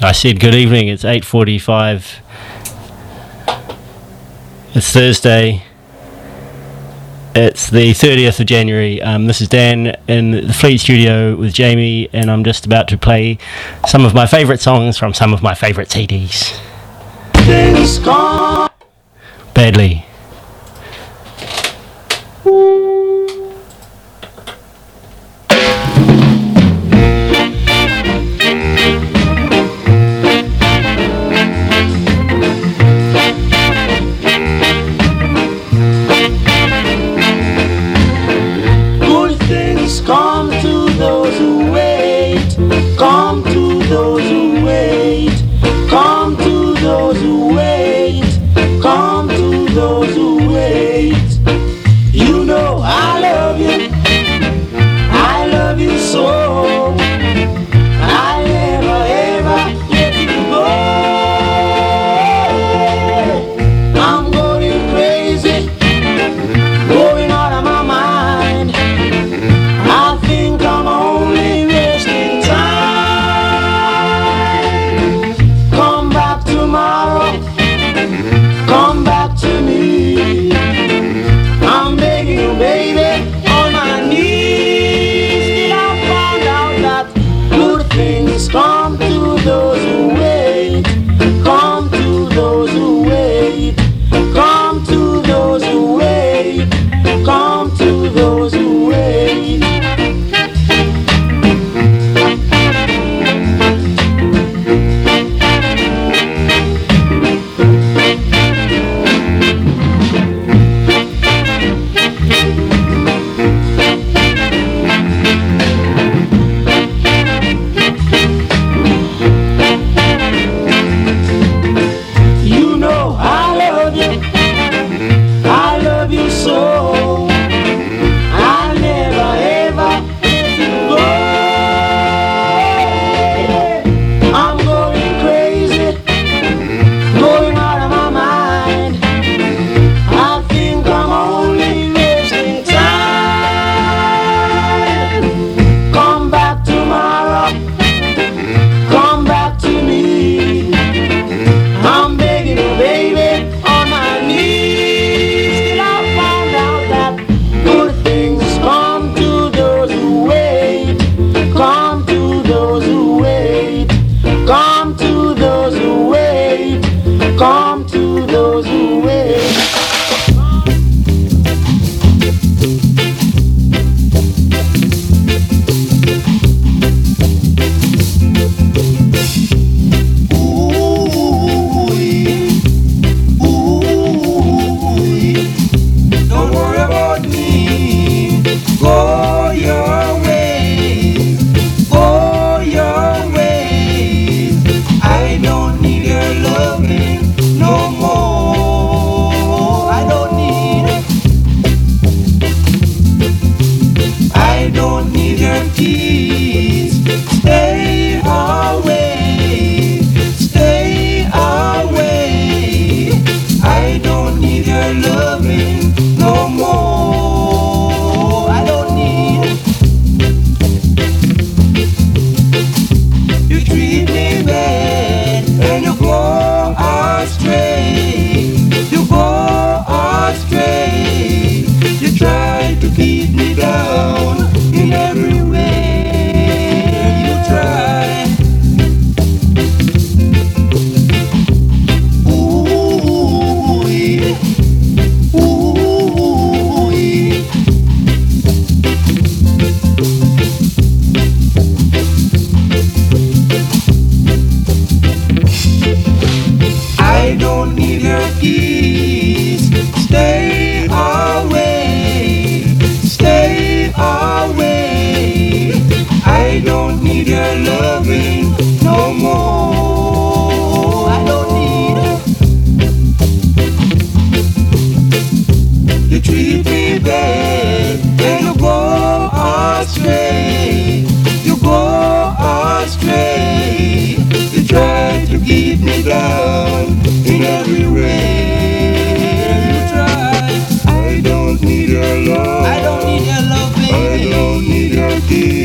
I said good evening. It's 8:45. It's Thursday. It's the 30th of January. Um, this is Dan in the Fleet Studio with Jamie, and I'm just about to play some of my favourite songs from some of my favourite CDs. Badly.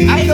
I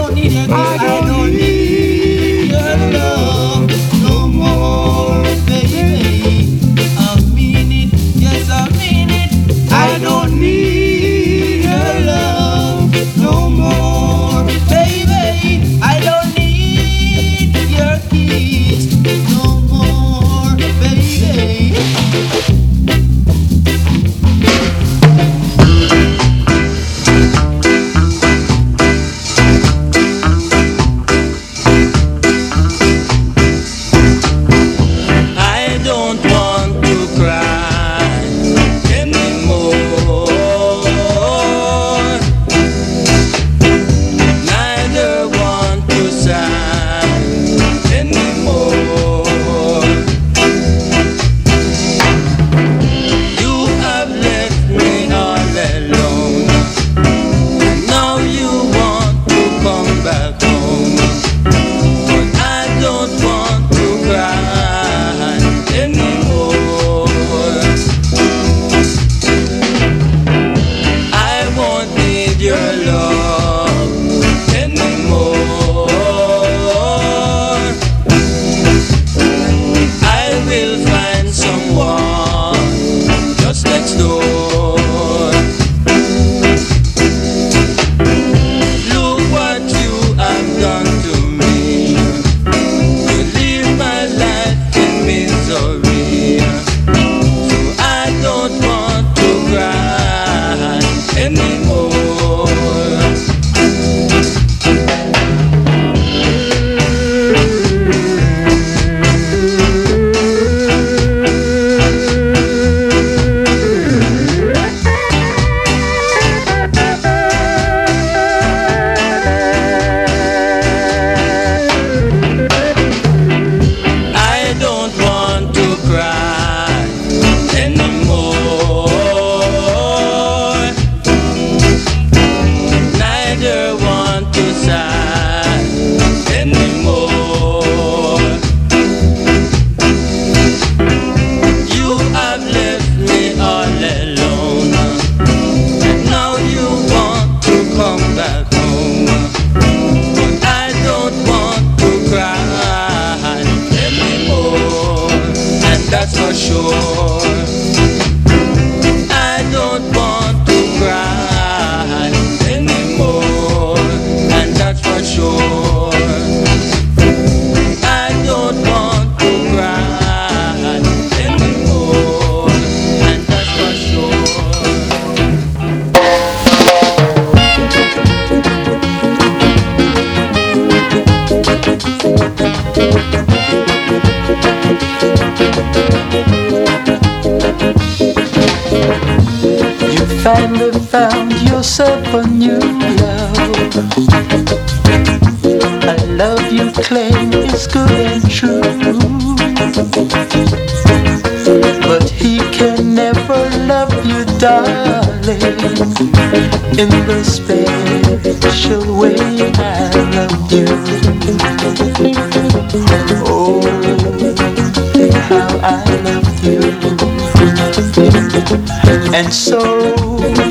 And so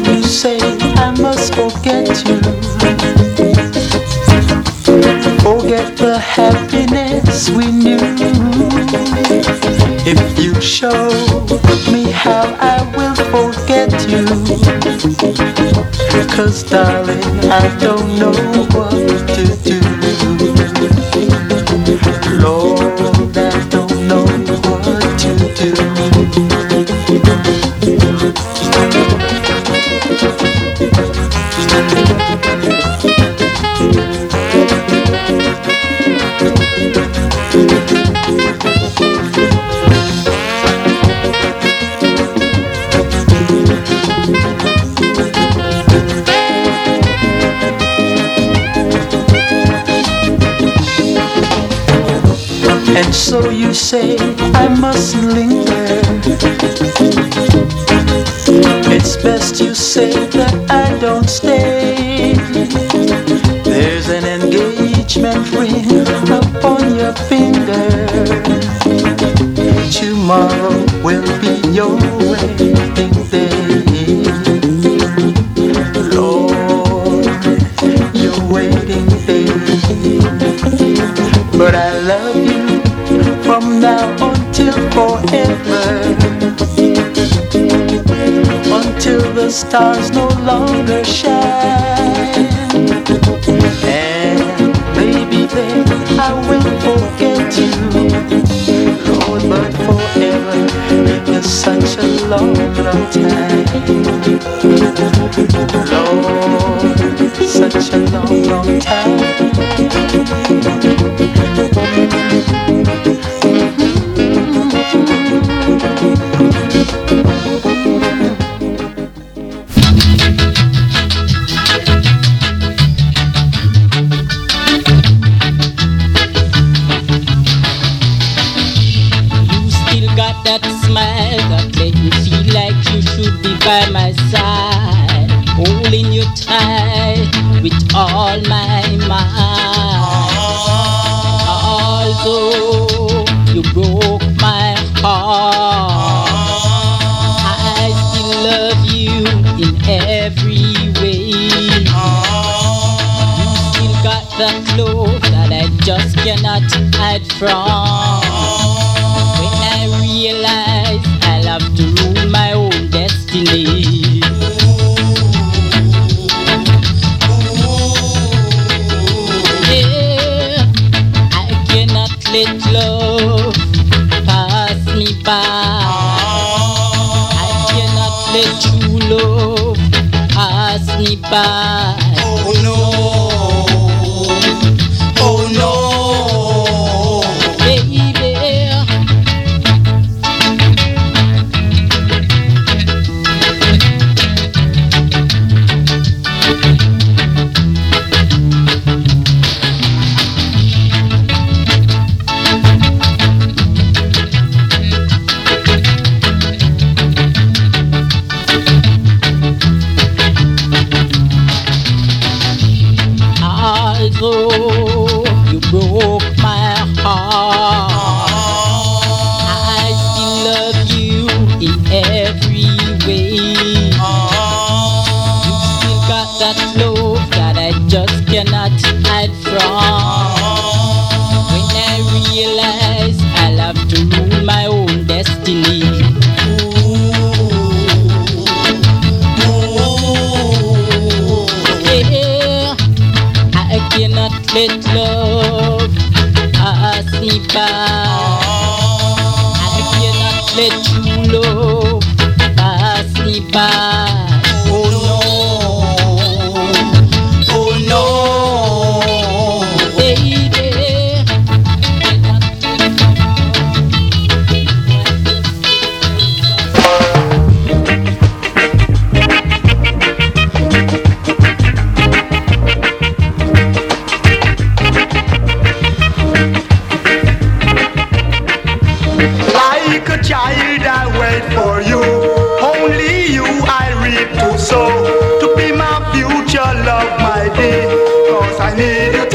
you say I must forget you. Forget the happiness we knew. If you show me how I will forget you. Cause darling, I don't know what to do. So you say I mustn't linger. It's best you say stars no longer shine. And maybe then I will forget you. Lord, but forever is such a long, long time. Still got that I just cannot hide from. When I realize I'll have to rule my own destiny. Yeah, I cannot let love pass me by. I cannot let true love pass me by. My day. Cause I need you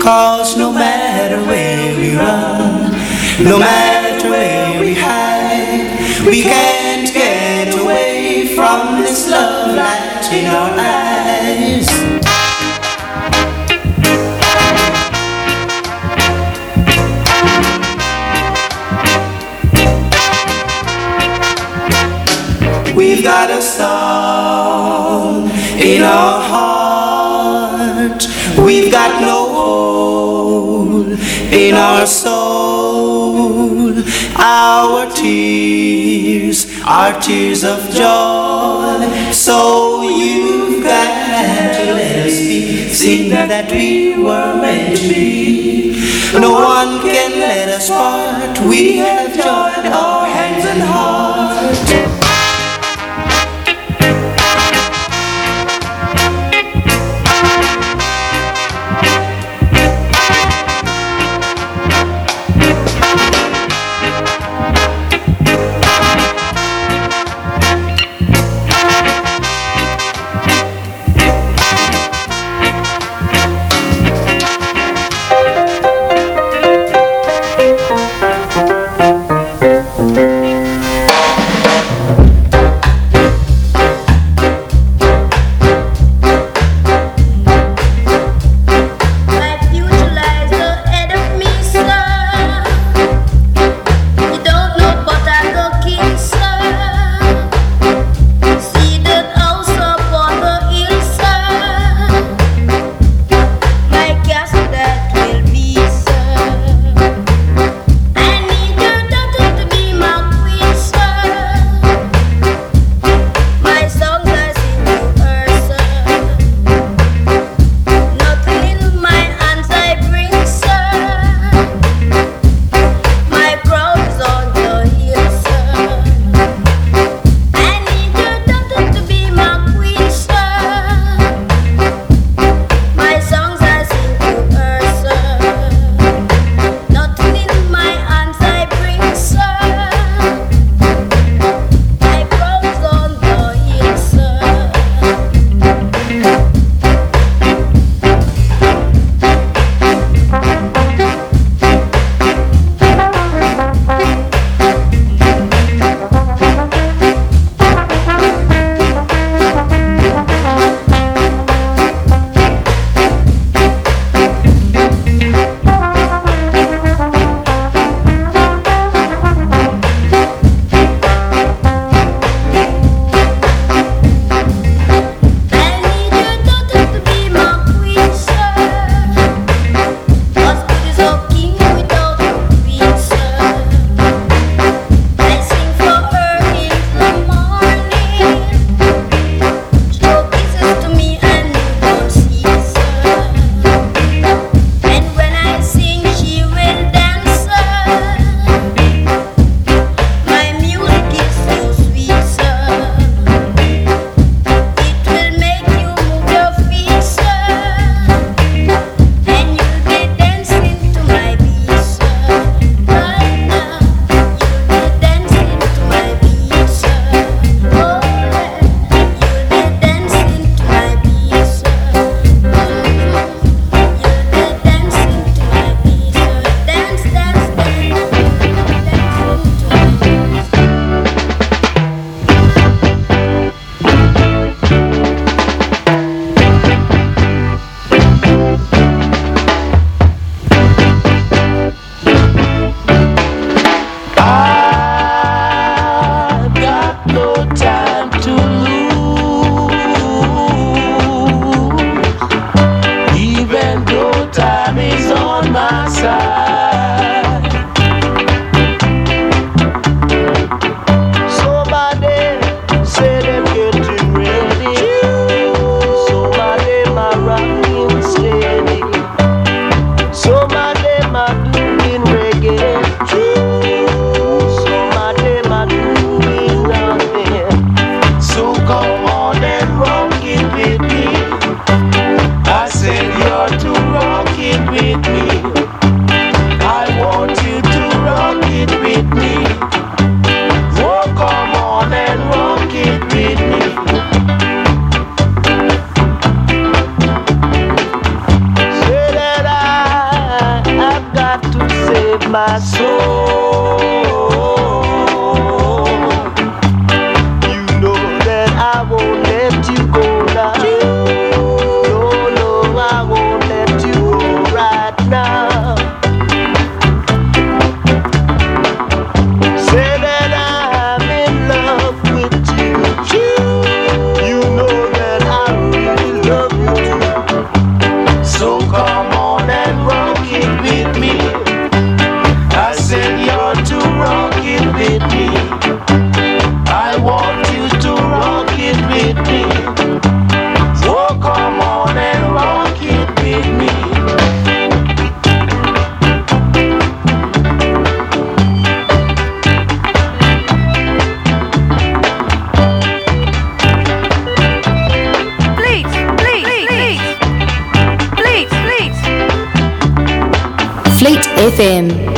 Cause no matter where we run, no matter where we hide, we can't get away from this love light in our eyes. We've got a song in our heart. We've got no in our soul. Our tears are tears of joy. So you've got to let us be. Sing that we were meant to be. No one can let us part. We have joined our FM.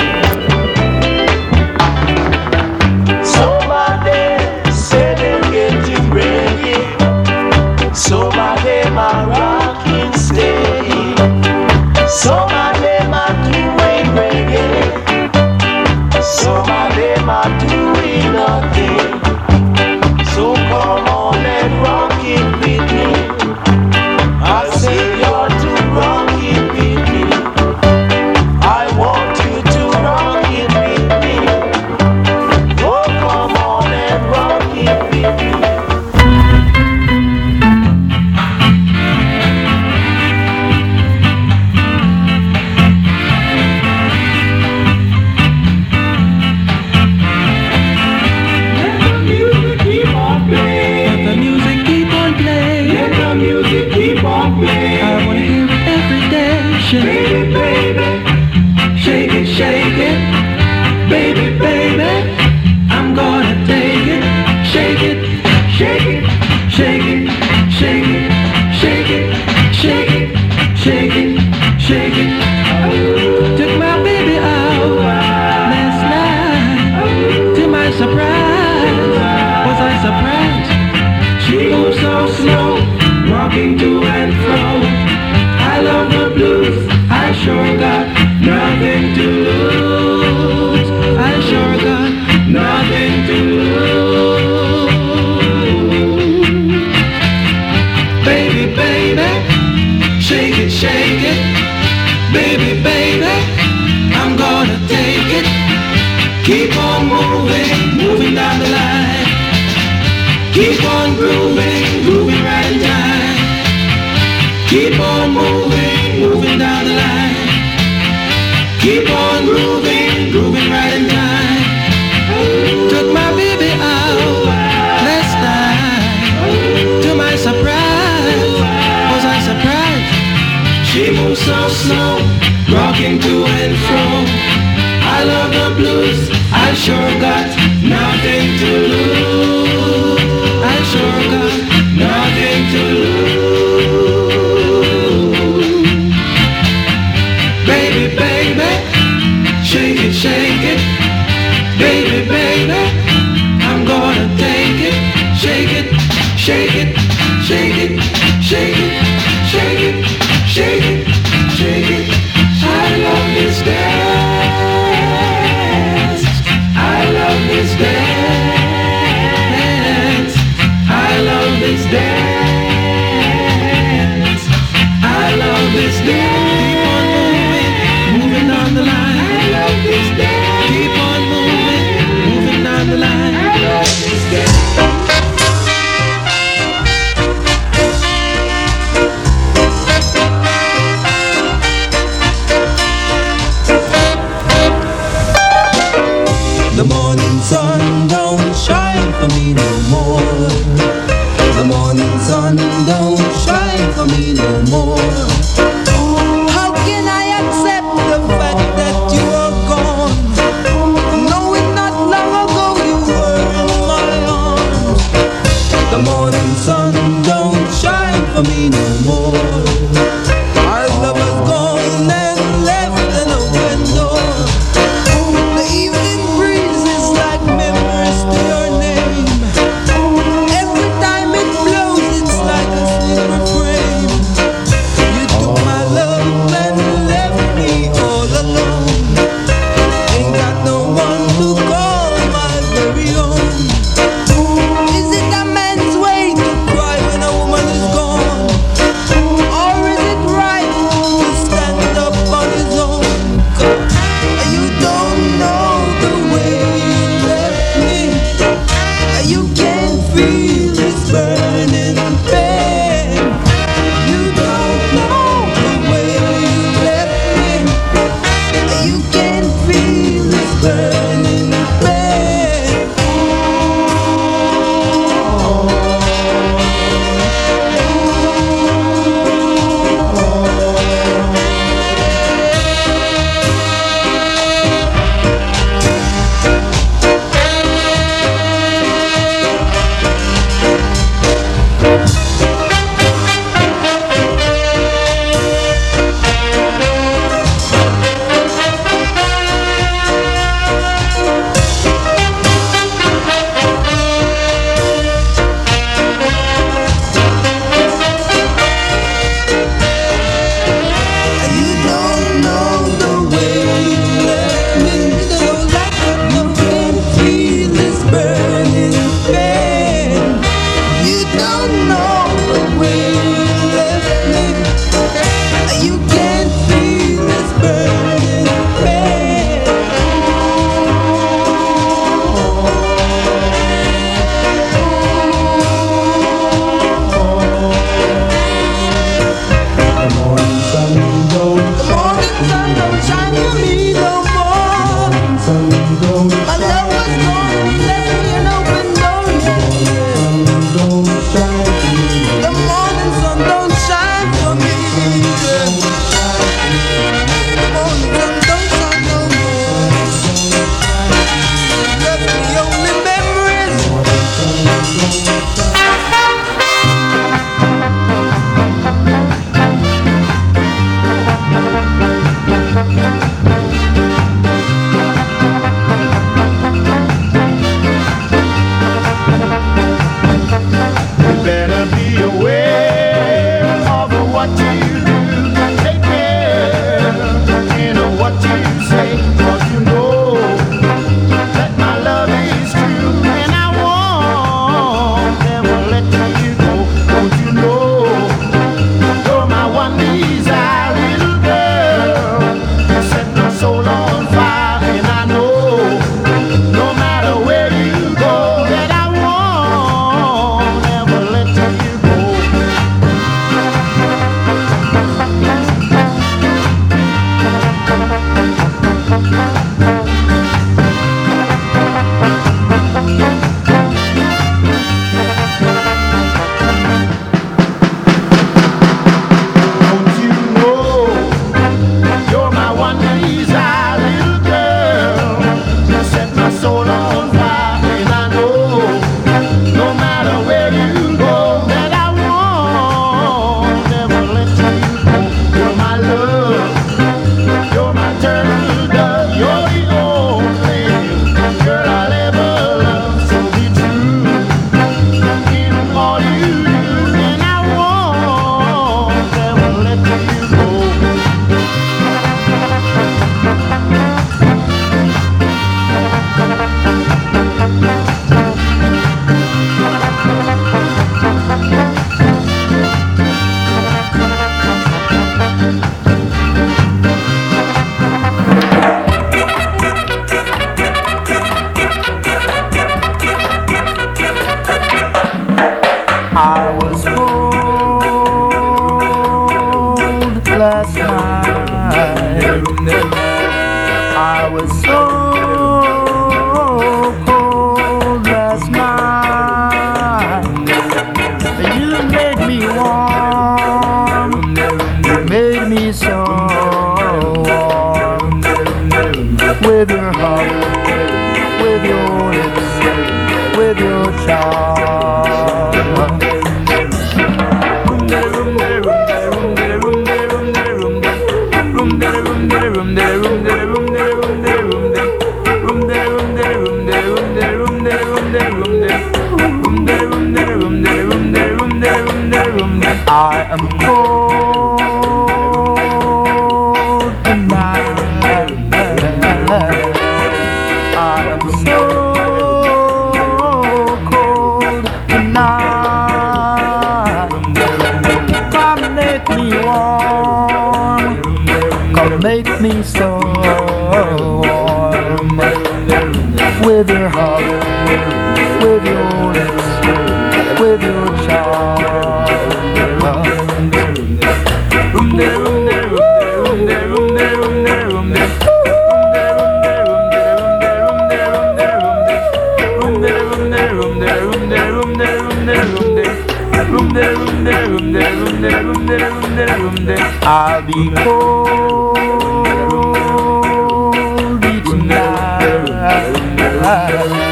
I'll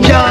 You